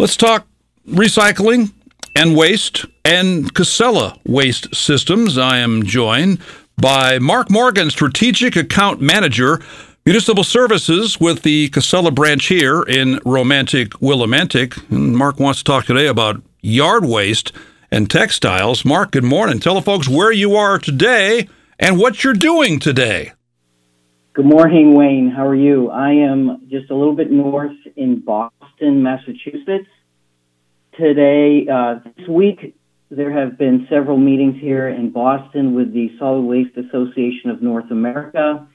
Let's talk recycling and waste and Casella Waste Systems. I am joined by Marc Morgan, Strategic Account Manager, Municipal Services with the Casella branch here in romantic Willimantic. And Marc wants to talk today about yard waste and textiles. Marc, good morning. Tell the folks where you are today and what you're doing today. Good morning, Wayne. How are you? I am just a little bit north in Boston, Massachusetts. Today, uh, this week, there have been several meetings here in Boston with the Solid Waste Association of North America.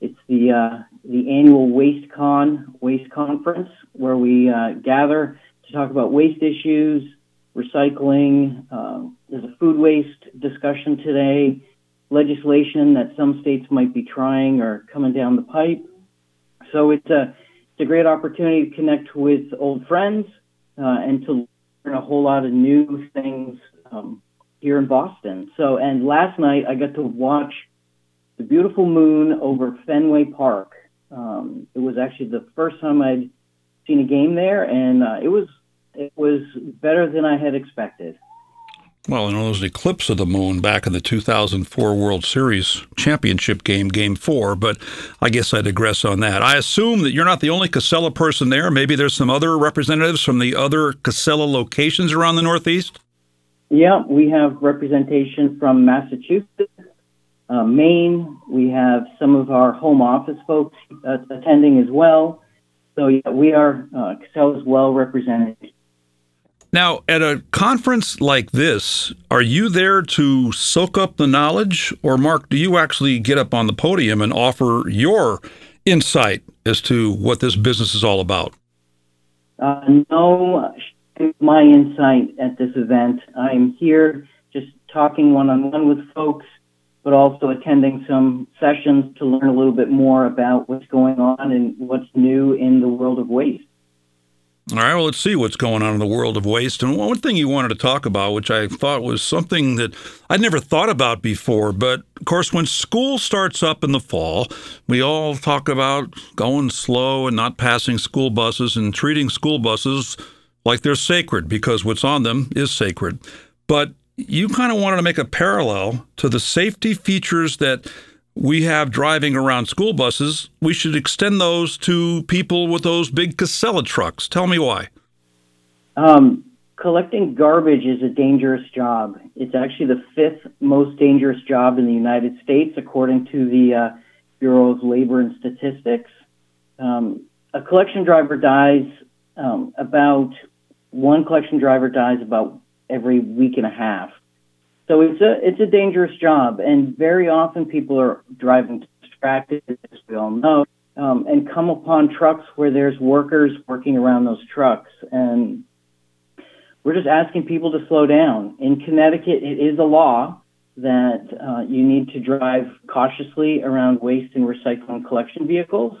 It's the uh, the annual WasteCon Waste Conference where we uh, gather to talk about waste issues, recycling. Uh, there's a food waste discussion today legislation that some states might be trying or coming down the pipe. So it's a a great opportunity to connect with old friends uh, and to learn a whole lot of new things um, here in Boston. So and last night I got to watch the beautiful moon over Fenway Park. Um, it was actually the first time I'd seen a game there, and uh, it was it was better than I had expected. Well, and there was an eclipse of the moon back in the 2004 World Series championship game, Game 4, but I guess I digress on that. I assume that you're not the only Casella person there. Maybe there's some other representatives from the other Casella locations around the Northeast? Yeah, we have representation from Massachusetts, uh, Maine. We have some of our home office folks uh, attending as well. So, yeah, we are, uh, Casella is well represented now, at a conference like this, are you there to soak up the knowledge? Or, Marc, do you actually get up on the podium and offer your insight as to what this business is all about? Uh, no, my insight at this event. I'm here just talking one on one with folks, but also attending some sessions to learn a little bit more about what's going on and what's new in the world of waste. All right, well, let's see what's going on in the world of waste. And one thing you wanted to talk about, which I thought was something that I'd never thought about before, but of course, when school starts up in the fall, we all talk about going slow and not passing school buses and treating school buses like they're sacred because what's on them is sacred. But you kind of wanted to make a parallel to the safety features that we have driving around school buses, we should extend those to people with those big Casella trucks. Tell me why. Um, collecting garbage is a dangerous job. It's actually the fifth most dangerous job in the United States, according to the uh, Bureau of Labor and Statistics. Um, a collection driver dies um, about one collection driver dies about every week and a half. So it's a it's a dangerous job, and very often people are driving distracted, as we all know, um, and come upon trucks where there's workers working around those trucks, and we're just asking people to slow down. In Connecticut, it is a law that uh, you need to drive cautiously around waste and recycling collection vehicles,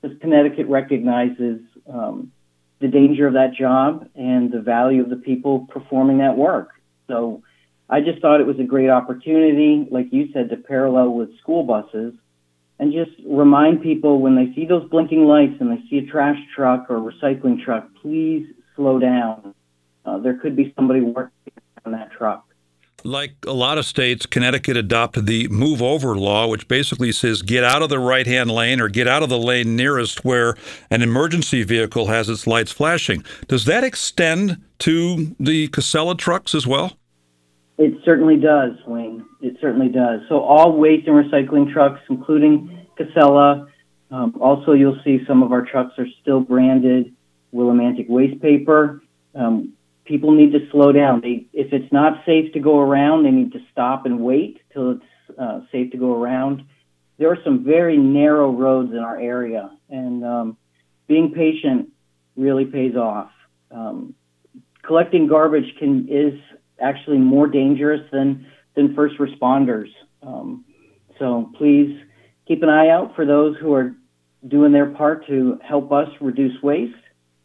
because Connecticut recognizes um, the danger of that job and the value of the people performing that work. So I just thought it was a great opportunity, like you said, to parallel with school buses and just remind people when they see those blinking lights and they see a trash truck or a recycling truck, please slow down. Uh, there could be somebody working on that truck. Like a lot of states, Connecticut adopted the move over law, which basically says get out of the right hand lane or get out of the lane nearest where an emergency vehicle has its lights flashing. Does that extend to the Casella trucks as well? It certainly does, Wayne. It certainly does. So all waste and recycling trucks, including Casella. Um, also, you'll see some of our trucks are still branded Willimantic waste paper. Um, people need to slow down. They, if it's not safe to go around, they need to stop and wait till it's uh, safe to go around. There are some very narrow roads in our area, and um, being patient really pays off. Um, collecting garbage can is actually more dangerous than than first responders. Um, so please keep an eye out for those who are doing their part to help us reduce waste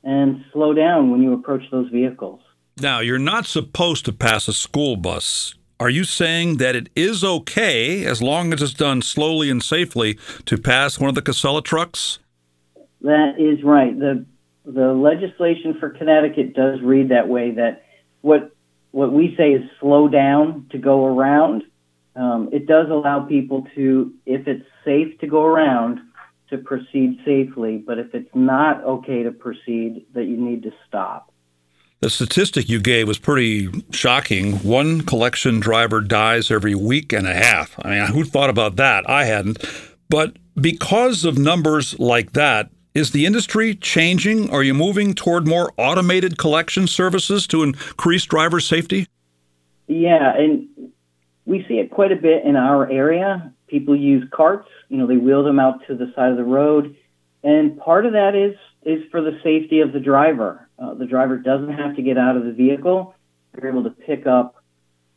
and slow down when you approach those vehicles. Now, you're not supposed to pass a school bus. Are you saying that it is okay, as long as it's done slowly and safely, to pass one of the Casella trucks? That is right. The the legislation for Connecticut does read that way. That what what we say is slow down to go around. Um, it does allow people to, if it's safe to go around, to proceed safely. But if it's not okay to proceed, that you need to stop. The statistic you gave was pretty shocking. One collection driver dies every week and a half. I mean, who thought about that? I hadn't. But because of numbers like that, is the industry changing? Are you moving toward more automated collection services to increase driver safety? Yeah, and we see it quite a bit in our area. People use carts, you know, they wheel them out to the side of the road, and part of that is is for the safety of the driver. Uh, the driver doesn't have to get out of the vehicle. They're able to pick up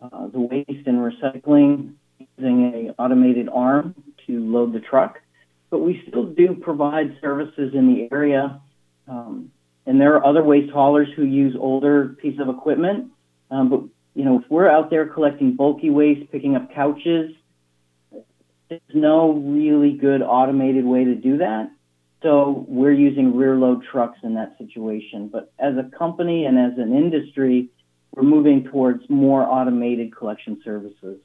uh, the waste and recycling using an automated arm to load the truck but we still do provide services in the area. Um, and there are other waste haulers who use older pieces of equipment. Um, but you know, if we're out there collecting bulky waste, picking up couches, there's no really good automated way to do that. So we're using rear load trucks in that situation. But as a company and as an industry, we're moving towards more automated collection services.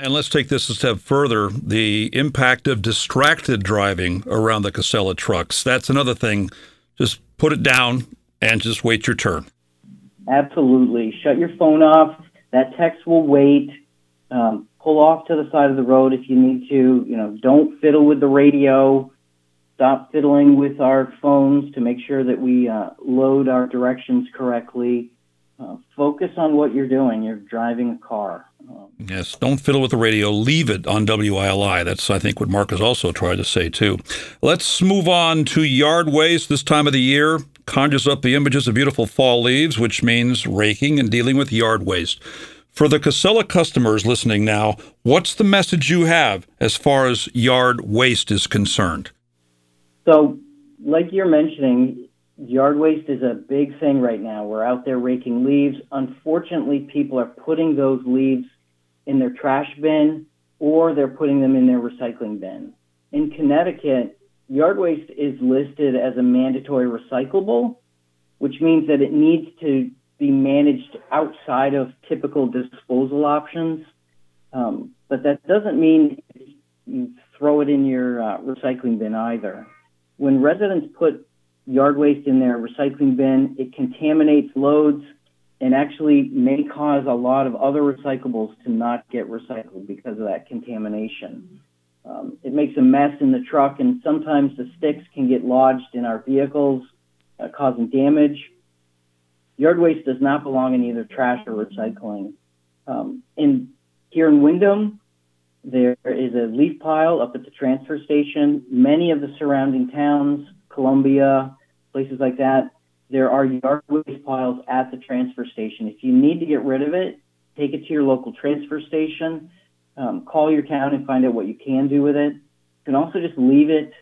And let's take this a step further the impact of distracted driving around the Casella trucks. That's another thing. Just put it down and just wait your turn. Absolutely. Shut your phone off. That text will wait. Um, pull off to the side of the road if you need to. You know, don't fiddle with the radio. Stop fiddling with our phones to make sure that we uh, load our directions correctly. Uh, focus on what you're doing. You're driving a car. Um, yes, don't fiddle with the radio. Leave it on WILI. That's, I think, what Marc has also tried to say, too. Let's move on to yard waste this time of the year. Conjures up the images of beautiful fall leaves, which means raking and dealing with yard waste. For the Casella customers listening now, what's the message you have as far as yard waste is concerned? So, like you're mentioning, Yard waste is a big thing right now. We're out there raking leaves. Unfortunately, people are putting those leaves in their trash bin or they're putting them in their recycling bin. In Connecticut, yard waste is listed as a mandatory recyclable, which means that it needs to be managed outside of typical disposal options. Um, but that doesn't mean you throw it in your uh, recycling bin either. When residents put yard waste in their recycling bin. It contaminates loads and actually may cause a lot of other recyclables to not get recycled because of that contamination. Um, it makes a mess in the truck, and sometimes the sticks can get lodged in our vehicles, uh, causing damage. Yard waste does not belong in either trash or recycling. Um, in here in Windham, there is a leaf pile up at the transfer station. Many of the surrounding towns Columbia, places like that, there are yard waste piles at the transfer station. If you need to get rid of it, take it to your local transfer station, um, call your town and find out what you can do with it. You can also just leave it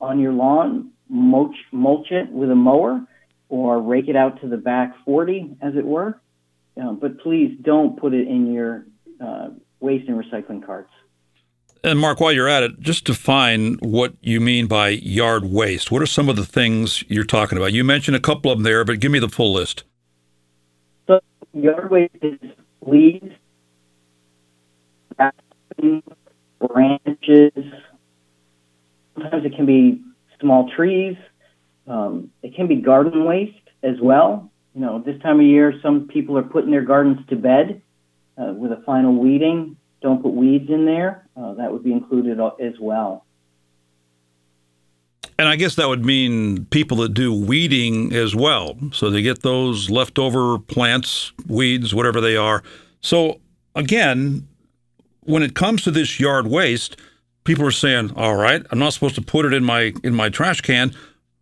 on your lawn, mulch, mulch it with a mower, or rake it out to the back 40, as it were. Um, but please don't put it in your uh, waste and recycling carts. And Marc, while you're at it, just define what you mean by yard waste. What are some of the things you're talking about? You mentioned a couple of them there, but give me the full list. So, yard waste is leaves, branches. Sometimes it can be small trees. Um, it can be garden waste as well. You know, this time of year, some people are putting their gardens to bed uh, with a final weeding don't put weeds in there. Uh, that would be included as well. And I guess that would mean people that do weeding as well. So they get those leftover plants, weeds, whatever they are. So again, when it comes to this yard waste, people are saying, "All right, I'm not supposed to put it in my in my trash can."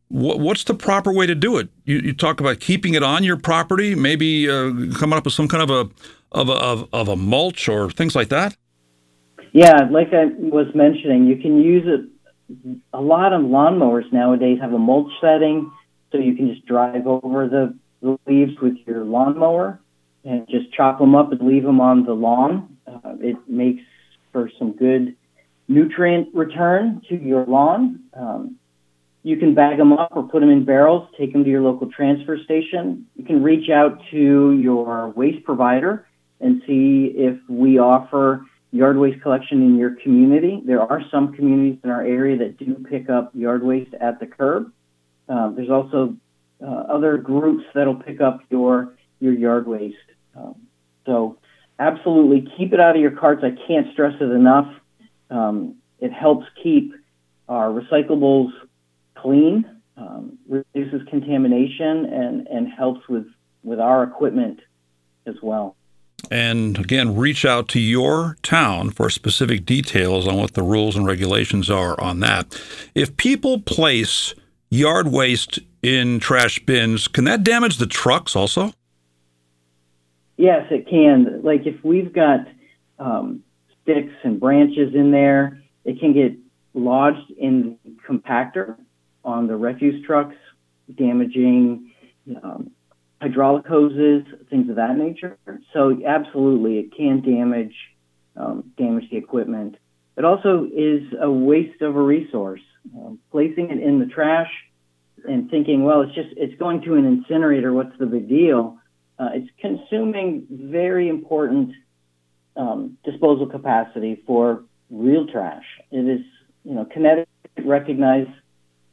What's the proper way to do it? You, you talk about keeping it on your property, maybe uh, coming up with some kind of a of a, of, of a mulch or things like that? Yeah, like I was mentioning, you can use it. A lot of lawnmowers nowadays have a mulch setting, so you can just drive over the, leaves with your lawnmower and just chop them up and leave them on the lawn. Uh, it makes for some good nutrient return to your lawn. Um, you can bag them up or put them in barrels, take them to your local transfer station. You can reach out to your waste provider and see if we offer yard waste collection in your community. There are some communities in our area that do pick up yard waste at the curb. Uh, there's also uh, other groups that'll pick up your your yard waste. Um, so absolutely keep it out of your carts. I can't stress it enough. Um, it helps keep our recyclables clean, um, reduces contamination, and, and helps with, with our equipment as well. And again, reach out to your town for specific details on what the rules and regulations are on that. If people place yard waste in trash bins, can that damage the trucks also? Yes, it can. Like if we've got um, sticks and branches in there, it can get lodged in the compactor on the refuse trucks, damaging um, hydraulic hoses, things of that nature. So absolutely, it can damage um, damage the equipment. It also is a waste of a resource. Um, placing it in the trash and thinking, well, it's just it's going to an incinerator. What's the big deal? Uh, it's consuming very important um, disposal capacity for real trash. It is, you know, Connecticut recognized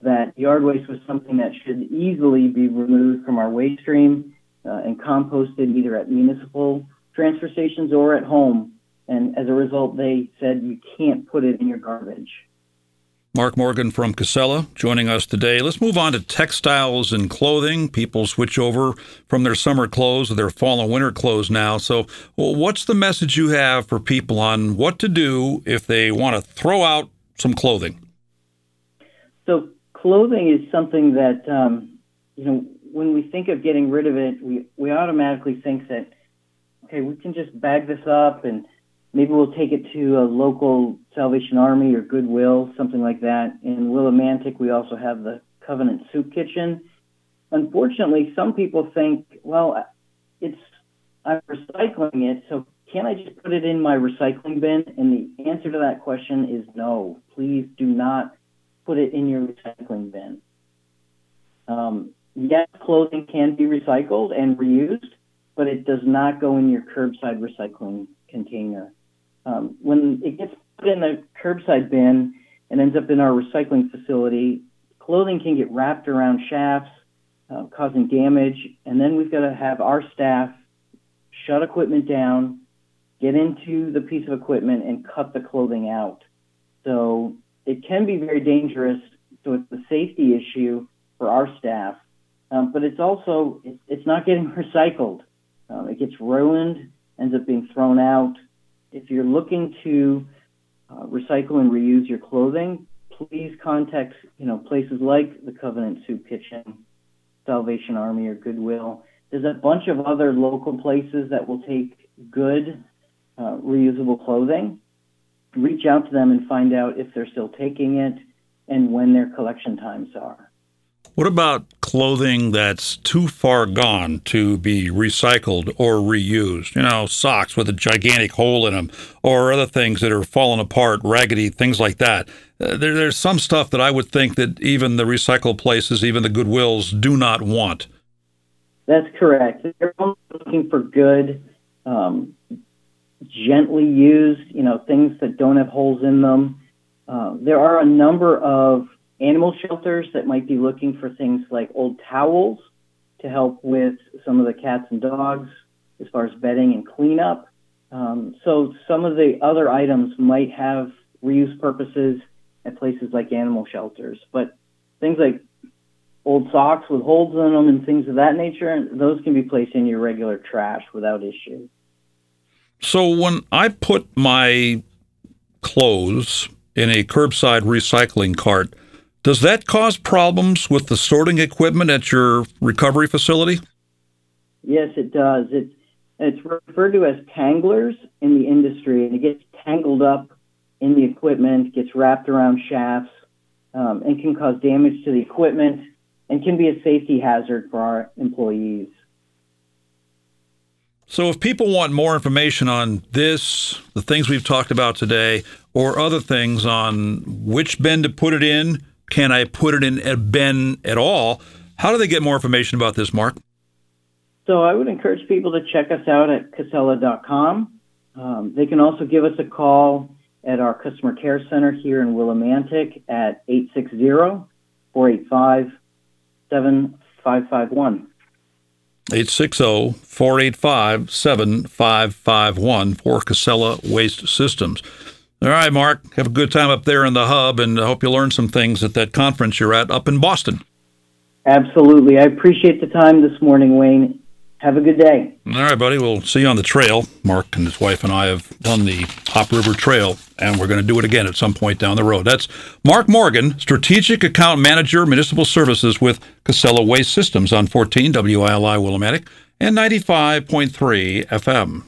that yard waste was something that should easily be removed from our waste stream uh, and composted either at municipal transfer stations or at home. And as a result, they said you can't put it in your garbage. Marc Morgan from Casella joining us today. Let's move on to textiles and clothing. People switch over from their summer clothes to their fall and winter clothes now. So, well, what's the message you have for people on what to do if they want to throw out some clothing? So, clothing is something that, um, you know, when we think of getting rid of it, we, we automatically think that, okay, we can just bag this up and maybe we'll take it to a local Salvation Army or Goodwill, something like that. In Willimantic, we also have the Covenant Soup Kitchen. Unfortunately, some people think, well, it's I'm recycling it, so can I just put it in my recycling bin? And the answer to that question is no. Please do not put it in your recycling bin. Um, yes, clothing can be recycled and reused, but it does not go in your curbside recycling container. Um, when it gets put in the curbside bin and ends up in our recycling facility, clothing can get wrapped around shafts, uh, causing damage, and then we've got to have our staff shut equipment down, get into the piece of equipment, and cut the clothing out. So it can be very dangerous. So it's a safety issue for our staff, um, but it's also it's, not getting recycled. Um, it gets ruined, ends up being thrown out if you're looking to uh, recycle and reuse your clothing, please contact you know places like the Covenant Soup Kitchen, Salvation Army, or Goodwill. There's a bunch of other local places that will take good uh, reusable clothing. Reach out to them and find out if they're still taking it and when their collection times are. What about clothing that's too far gone to be recycled or reused? You know, socks with a gigantic hole in them, or other things that are falling apart, raggedy, things like that. Uh, there, there's some stuff that I would think that even the recycle places, even the Goodwills, do not want. That's correct. They're only looking for good, um, gently used, you know, things that don't have holes in them. Uh, there are a number of animal shelters that might be looking for things like old towels to help with some of the cats and dogs as far as bedding and cleanup. Um, so some of the other items might have reuse purposes at places like animal shelters, but things like old socks with holes in them and things of that nature, those can be placed in your regular trash without issue. So when I put my clothes in a curbside recycling cart, does that cause problems with the sorting equipment at your recovery facility? Yes, it does. It's it's referred to as tanglers in the industry, and it gets tangled up in the equipment, gets wrapped around shafts, um, and can cause damage to the equipment and can be a safety hazard for our employees. So, if people want more information on this, the things we've talked about today, or other things on which bin to put it in, can I put it in a bin at all? How do they get more information about this, Marc? So I would encourage people to check us out at casella.com. Um, they can also give us a call at our customer care center here in Willimantic at 860 485 7551. 860 485 7551 for Casella Waste Systems. All right, Marc, have a good time up there in the hub, and I hope you learn some things at that conference you're at up in Boston. Absolutely. I appreciate the time this morning, Wayne. Have a good day. All right, buddy. We'll see you on the trail. Marc and his wife and I have done the Hop River Trail, and we're going to do it again at some point down the road. That's Marc Morgan, Strategic Account Manager, Municipal Services with Casella Waste Systems on 14 WILI Willimantic and 95.3 FM.